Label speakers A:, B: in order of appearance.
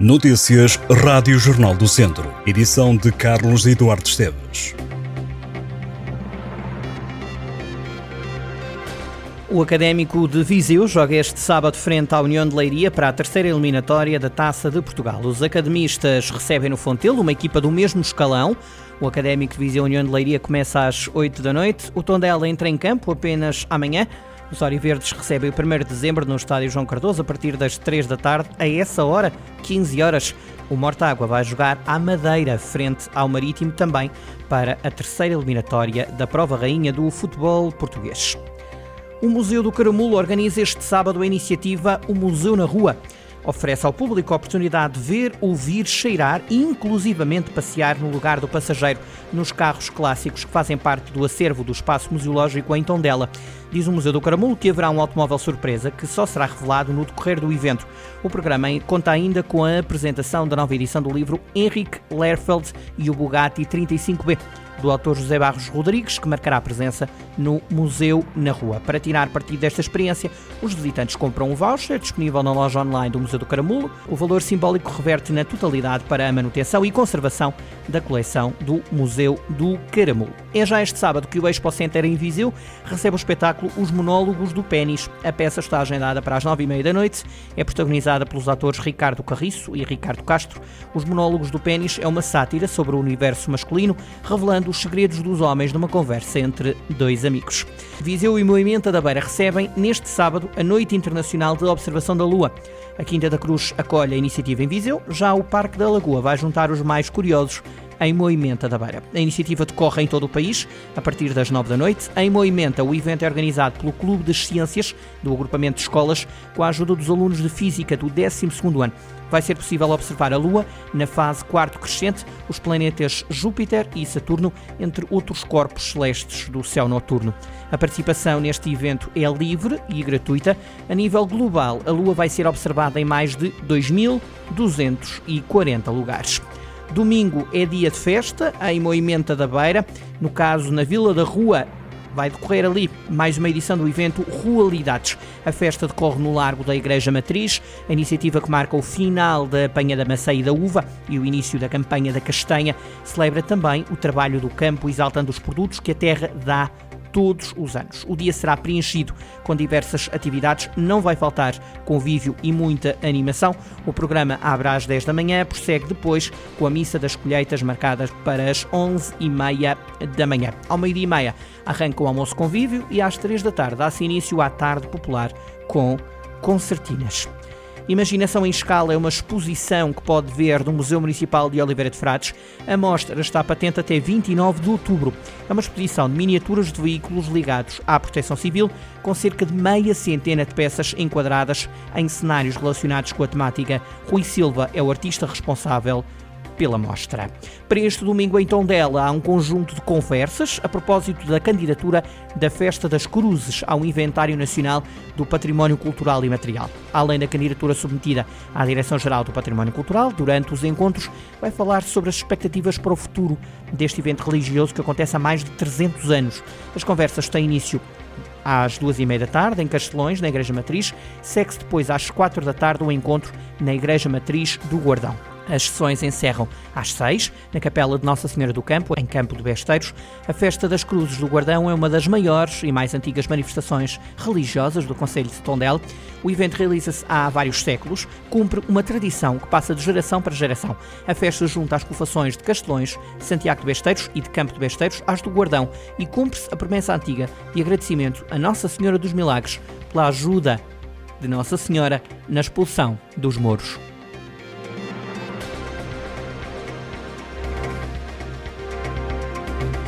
A: Notícias Rádio Jornal do Centro. Edição de Carlos Eduardo Esteves.
B: O Académico de Viseu joga este sábado frente à União de Leiria para a terceira eliminatória da Taça de Portugal. Os academistas recebem no Fontelo uma equipa do mesmo escalão. O Académico de Viseu União de Leiria começa às 8 da noite. O Tondela entra em campo apenas amanhã. Os Oriverdes recebem o 1 de dezembro no Estádio João Cardoso a partir das 3 da tarde. A essa hora, 15 horas, o Mortágua vai jogar à Madeira, frente ao Marítimo, também para a terceira eliminatória da prova rainha do futebol português. O Museu do Caramulo organiza este sábado a iniciativa O Museu na Rua. Oferece ao público a oportunidade de ver, ouvir, cheirar e inclusivamente passear no lugar do passageiro nos carros clássicos que fazem parte do acervo do espaço museológico em Tondela. Diz o Museu do Caramulo que haverá um automóvel surpresa que só será revelado no decorrer do evento. O programa conta ainda com a apresentação da nova edição do livro Henrik Lerfeld e o Bugatti 35B do autor José Barros Rodrigues, que marcará a presença no Museu na Rua. Para tirar partido desta experiência, os visitantes compram um voucher disponível na loja online do Museu do Caramulo. O valor simbólico reverte na totalidade para a manutenção e conservação da coleção do Museu do Caramulo. É já este sábado que o Expo Center em Viseu recebe o espetáculo Os Monólogos do Pênis. A peça está agendada para as nove e meia da noite. É protagonizada pelos atores Ricardo Carriço e Ricardo Castro. Os Monólogos do Pênis é uma sátira sobre o universo masculino, revelando os segredos dos homens numa conversa entre dois amigos. Viseu e Moimenta da Beira recebem neste sábado a Noite Internacional de Observação da Lua. A Quinta da Cruz acolhe a iniciativa em Viseu, já o Parque da Lagoa vai juntar os mais curiosos em Moimenta da Beira. A iniciativa decorre em todo o país, a partir das 9 da noite. Em Moimenta, o evento é organizado pelo Clube das Ciências, do agrupamento de escolas, com a ajuda dos alunos de Física do 12º ano. Vai ser possível observar a Lua na fase quarto crescente, os planetas Júpiter e Saturno, entre outros corpos celestes do céu noturno. A participação neste evento é livre e gratuita. A nível global, a Lua vai ser observada em mais de 2.240 lugares. Domingo é dia de festa em Moimenta da Beira, no caso na Vila da Rua. Vai decorrer ali mais uma edição do evento Rualidades. A festa decorre no Largo da Igreja Matriz, a iniciativa que marca o final da apanha da maçã e da uva e o início da campanha da castanha, celebra também o trabalho do campo, exaltando os produtos que a terra dá todos os anos. O dia será preenchido com diversas atividades, não vai faltar convívio e muita animação. O programa abre às 10 da manhã, prossegue depois com a missa das colheitas marcadas para as 11h30 da manhã. Ao meio-dia e meia arranca o almoço convívio e às 3 da tarde dá-se início à tarde popular com concertinas. Imaginação em Escala é uma exposição que pode ver no Museu Municipal de Oliveira de Frades. A mostra está patente até 29 de outubro. É uma exposição de miniaturas de veículos ligados à proteção civil, com cerca de meia centena de peças enquadradas em cenários relacionados com a temática. Rui Silva é o artista responsável pela mostra. Para este domingo em Tondela há um conjunto de conversas a propósito da candidatura da Festa das Cruzes ao Inventário Nacional do Património Cultural e Material. Além da candidatura submetida à Direção-Geral do Património Cultural, durante os encontros vai falar sobre as expectativas para o futuro deste evento religioso que acontece há mais de 300 anos. As conversas têm início às duas e meia da tarde, em Castelões, na Igreja Matriz. Segue-se depois às quatro da tarde o encontro na Igreja Matriz do Guardão. As sessões encerram às seis, na Capela de Nossa Senhora do Campo, em Campo de Besteiros. A Festa das Cruzes do Guardão é uma das maiores e mais antigas manifestações religiosas do Conselho de Tondela. O evento realiza-se há vários séculos, cumpre uma tradição que passa de geração para geração. A festa junta as cofações de Castelões, Santiago de Besteiros e de Campo de Besteiros às do Guardão e cumpre-se a promessa antiga de agradecimento a Nossa Senhora dos Milagres pela ajuda de Nossa Senhora na expulsão dos mouros.